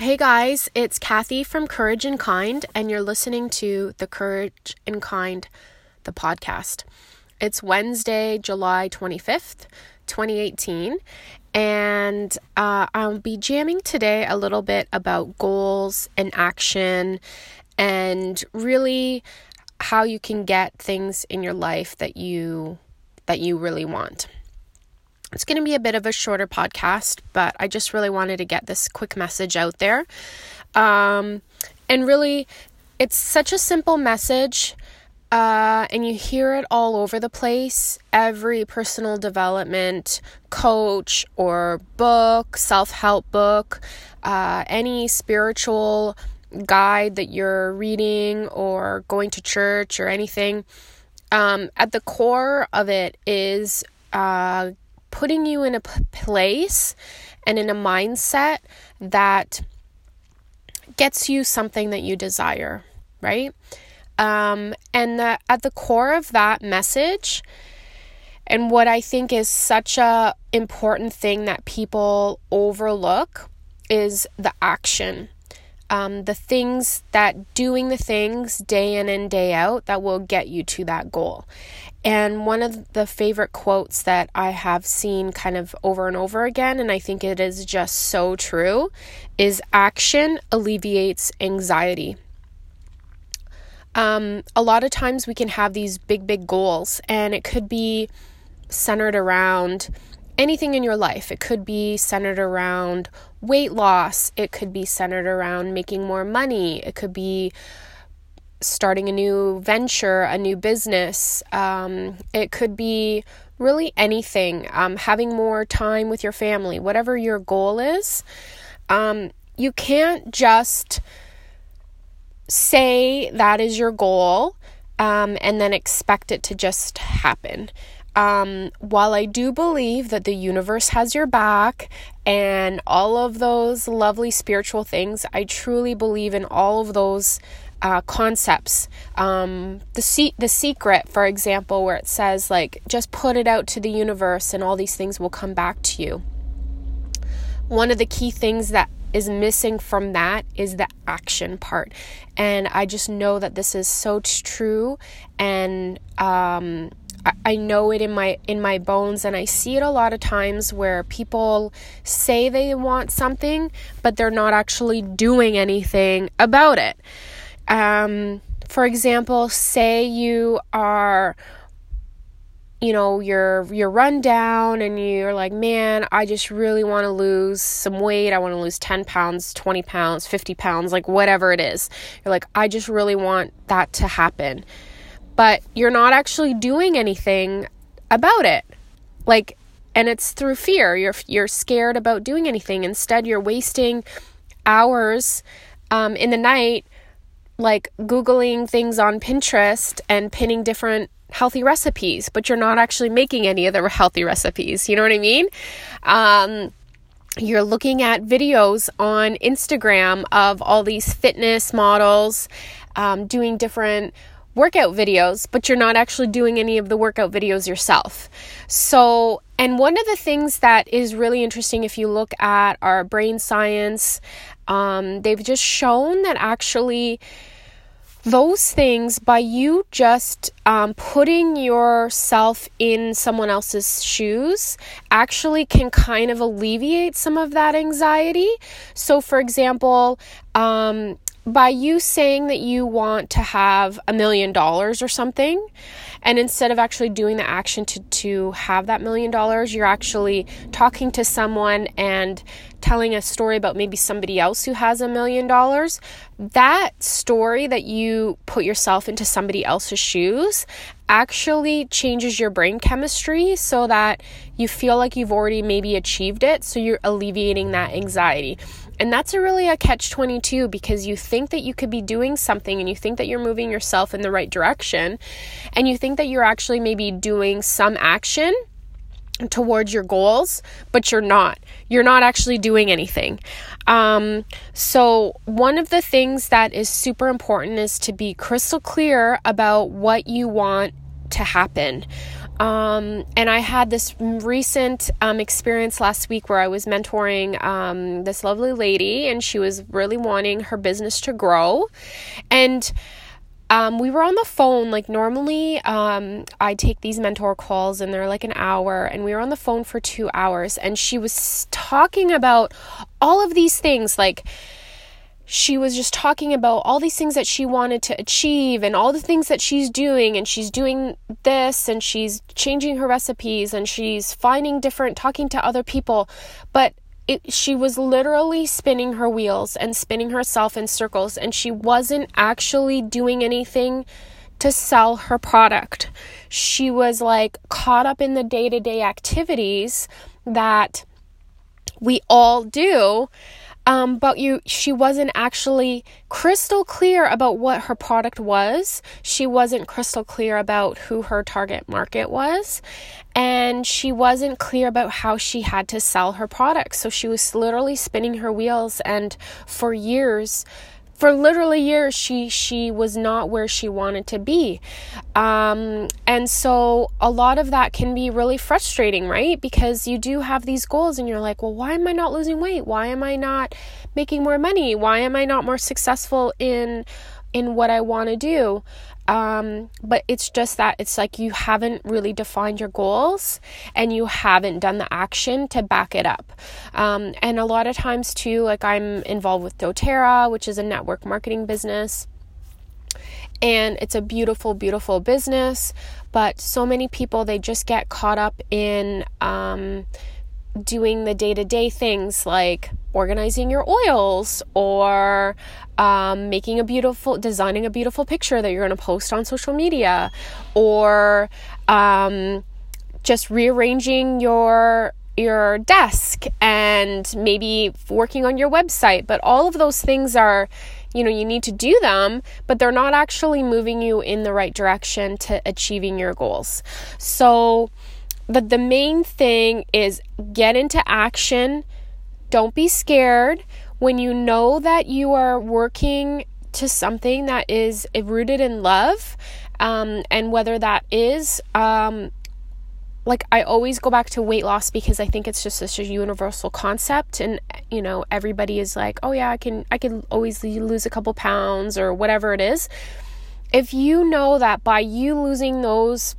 Hey guys, it's Kathy from Courage and Kind, and you're listening to the Courage and Kind, the podcast. It's Wednesday, July 25th, 2018, and uh, I'll be jamming today a little bit about goals and action and really how you can get things in your life that you that you really want. It's going to be a bit of a shorter podcast, but I just really wanted to get this quick message out there. Um, and really, it's such a simple message, uh, and you hear it all over the place. Every personal development coach or book, self help book, uh, any spiritual guide that you're reading or going to church or anything. Um, at the core of it is uh, putting you in a p- place and in a mindset that gets you something that you desire, right? Um, and the, at the core of that message, and what I think is such a important thing that people overlook is the action um, the things that doing the things day in and day out that will get you to that goal. And one of the favorite quotes that I have seen kind of over and over again, and I think it is just so true, is action alleviates anxiety. Um, a lot of times we can have these big, big goals, and it could be centered around anything in your life. It could be centered around weight loss, it could be centered around making more money, it could be starting a new venture, a new business, um, it could be really anything, um, having more time with your family, whatever your goal is. Um, you can't just say that is your goal um, and then expect it to just happen. Um, while I do believe that the universe has your back and all of those lovely spiritual things, I truly believe in all of those uh, concepts. Um, the se- the secret, for example, where it says like just put it out to the universe and all these things will come back to you. One of the key things that is missing from that is the action part, and I just know that this is so true and um, I know it in my in my bones and I see it a lot of times where people say they want something but they're not actually doing anything about it. Um, for example, say you are you know you're you're run down and you're like man i just really want to lose some weight i want to lose 10 pounds 20 pounds 50 pounds like whatever it is you're like i just really want that to happen but you're not actually doing anything about it. Like and it's through fear. You're you're scared about doing anything. Instead, you're wasting hours um, in the night, like googling things on Pinterest and pinning different healthy recipes, but you're not actually making any of the healthy recipes. You know what I mean? Um, you're looking at videos on Instagram of all these fitness models um, doing different workout videos, but you're not actually doing any of the workout videos yourself. So, and one of the things that is really interesting if you look at our brain science, um, they've just shown that actually those things by you just um, putting yourself in someone else's shoes actually can kind of alleviate some of that anxiety. So, for example, um, by you saying that you want to have a million dollars or something, and instead of actually doing the action to, to have that million dollars, you're actually talking to someone and telling a story about maybe somebody else who has a million dollars. That story that you put yourself into somebody else's shoes actually changes your brain chemistry so that you feel like you've already maybe achieved it. So you're alleviating that anxiety. And that's a really a catch 22 because you think that you could be doing something and you think that you're moving yourself in the right direction and you think that you're actually maybe doing some action towards your goals, but you're not. You're not actually doing anything. Um, so, one of the things that is super important is to be crystal clear about what you want to happen. Um, and I had this recent um, experience last week where I was mentoring um, this lovely lady, and she was really wanting her business to grow. And um, we were on the phone. Like, normally, um, I take these mentor calls and they're like an hour, and we were on the phone for two hours. And she was talking about all of these things like, she was just talking about all these things that she wanted to achieve and all the things that she's doing and she's doing this and she's changing her recipes and she's finding different talking to other people but it, she was literally spinning her wheels and spinning herself in circles and she wasn't actually doing anything to sell her product. She was like caught up in the day-to-day activities that we all do um, but you she wasn't actually crystal clear about what her product was. She wasn't crystal clear about who her target market was. And she wasn't clear about how she had to sell her product. So she was literally spinning her wheels and for years for literally years she she was not where she wanted to be. Um, and so a lot of that can be really frustrating right? Because you do have these goals and you're like well why am i not losing weight? Why am i not making more money? Why am i not more successful in in what i want to do um, but it's just that it's like you haven't really defined your goals and you haven't done the action to back it up. Um, and a lot of times, too, like I'm involved with doTERRA, which is a network marketing business. And it's a beautiful, beautiful business. But so many people, they just get caught up in, um, doing the day to day things like organizing your oils or um, making a beautiful, designing a beautiful picture that you're going to post on social media or um, just rearranging your your desk and maybe working on your website. But all of those things are you know you need to do them but they're not actually moving you in the right direction to achieving your goals. So but the main thing is get into action. Don't be scared. When you know that you are working to something that is rooted in love, um, and whether that is, um, like, I always go back to weight loss because I think it's just such a universal concept, and you know, everybody is like, oh yeah, I can, I can always lose a couple pounds or whatever it is. If you know that by you losing those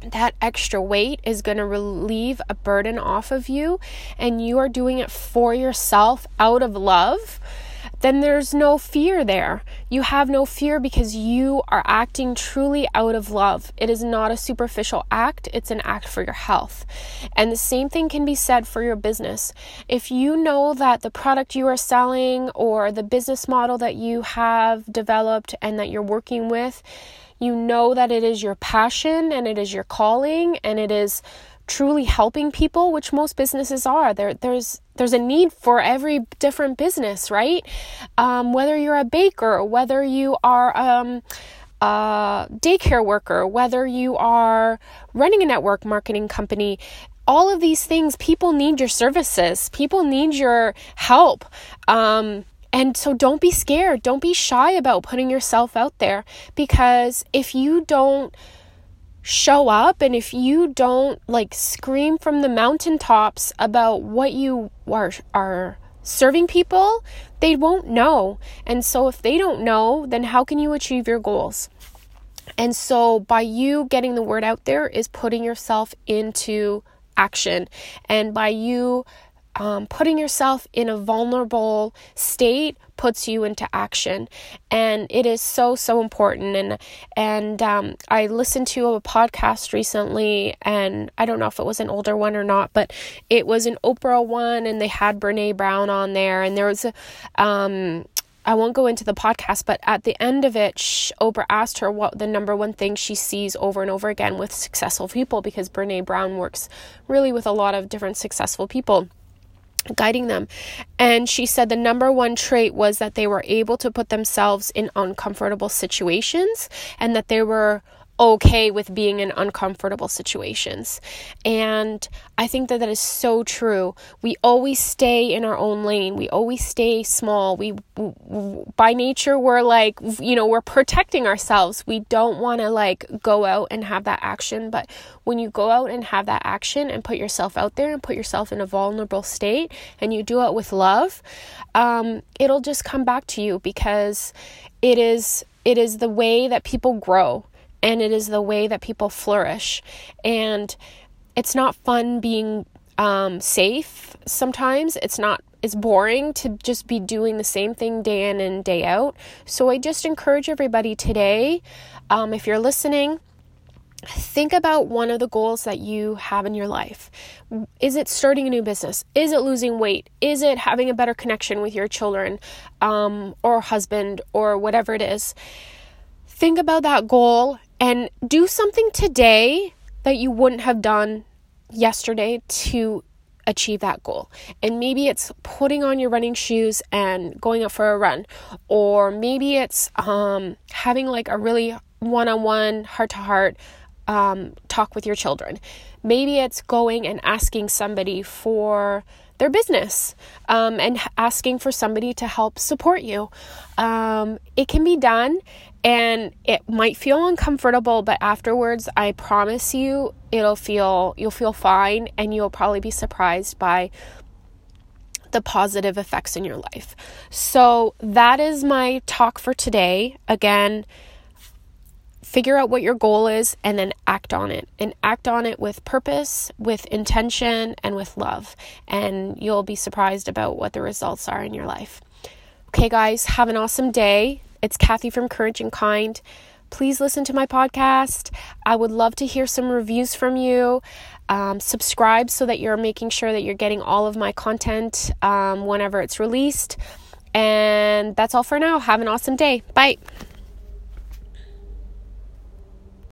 that extra weight is going to relieve a burden off of you and you are doing it for yourself out of love, then there's no fear there. You have no fear because you are acting truly out of love. It is not a superficial act, it's an act for your health. And the same thing can be said for your business. If you know that the product you are selling or the business model that you have developed and that you're working with, you know that it is your passion and it is your calling and it is truly helping people which most businesses are. There there's there's a need for every different business right? Um, whether you're a baker whether you are um, a daycare worker whether you are running a network marketing company all of these things people need your services. People need your help. Um, and so don't be scared. Don't be shy about putting yourself out there because if you don't show up and if you don't like scream from the mountaintops about what you are are serving people, they won't know. And so if they don't know, then how can you achieve your goals? And so by you getting the word out there is putting yourself into action. And by you um, putting yourself in a vulnerable state puts you into action. And it is so so important. And and um, i listened to a podcast recently and i don't know if it was an older one or not but it was an oprah one and they had brene brown on there. And there was a um, I won't go into the podcast, but at the end of it, Oprah asked her what the number one thing she sees over and over again with successful people because Brene Brown works really with a lot of different successful people guiding them. And she said the number one trait was that they were able to put themselves in uncomfortable situations and that they were okay with being in uncomfortable situations. And I think that that is so true. We always stay in our own lane. We always stay small. We by nature we're like, you know, we're protecting ourselves. We don't want to like go out and have that action, but when you go out and have that action and put yourself out there and put yourself in a vulnerable state and you do it with love, um, it'll just come back to you because it is it is the way that people grow and it is the way that people flourish. And it's not fun being um, safe sometimes. It's not it's boring to just be doing the same thing day in and day out. So I just encourage everybody today, um, if you're listening, think about one of the goals that you have in your life. Is it starting a new business? Is it losing weight? Is it having a better connection with your children um, or husband or whatever it is? Think about that goal and do something today that you wouldn't have done yesterday to achieve that goal. And maybe it's putting on your running shoes and going out for a run, or maybe it's um, having like a really one on one, heart to heart talk with your children. Maybe it's going and asking somebody for their business um, and asking for somebody to help support you. Um, it can be done and it might feel uncomfortable but afterwards i promise you it'll feel you'll feel fine and you'll probably be surprised by the positive effects in your life. So that is my talk for today. Again figure out what your goal is and then act on it. And act on it with purpose with intention and with love. And you'll be surprised about what the results are in your life. Okay guys have an awesome day it's Kathy from Courage and Kind. Please listen to my podcast. I would love to hear some reviews from you. Um, subscribe so that you're making sure that you're getting all of my content um, whenever it's released. And that's all for now. Have an awesome day. Bye.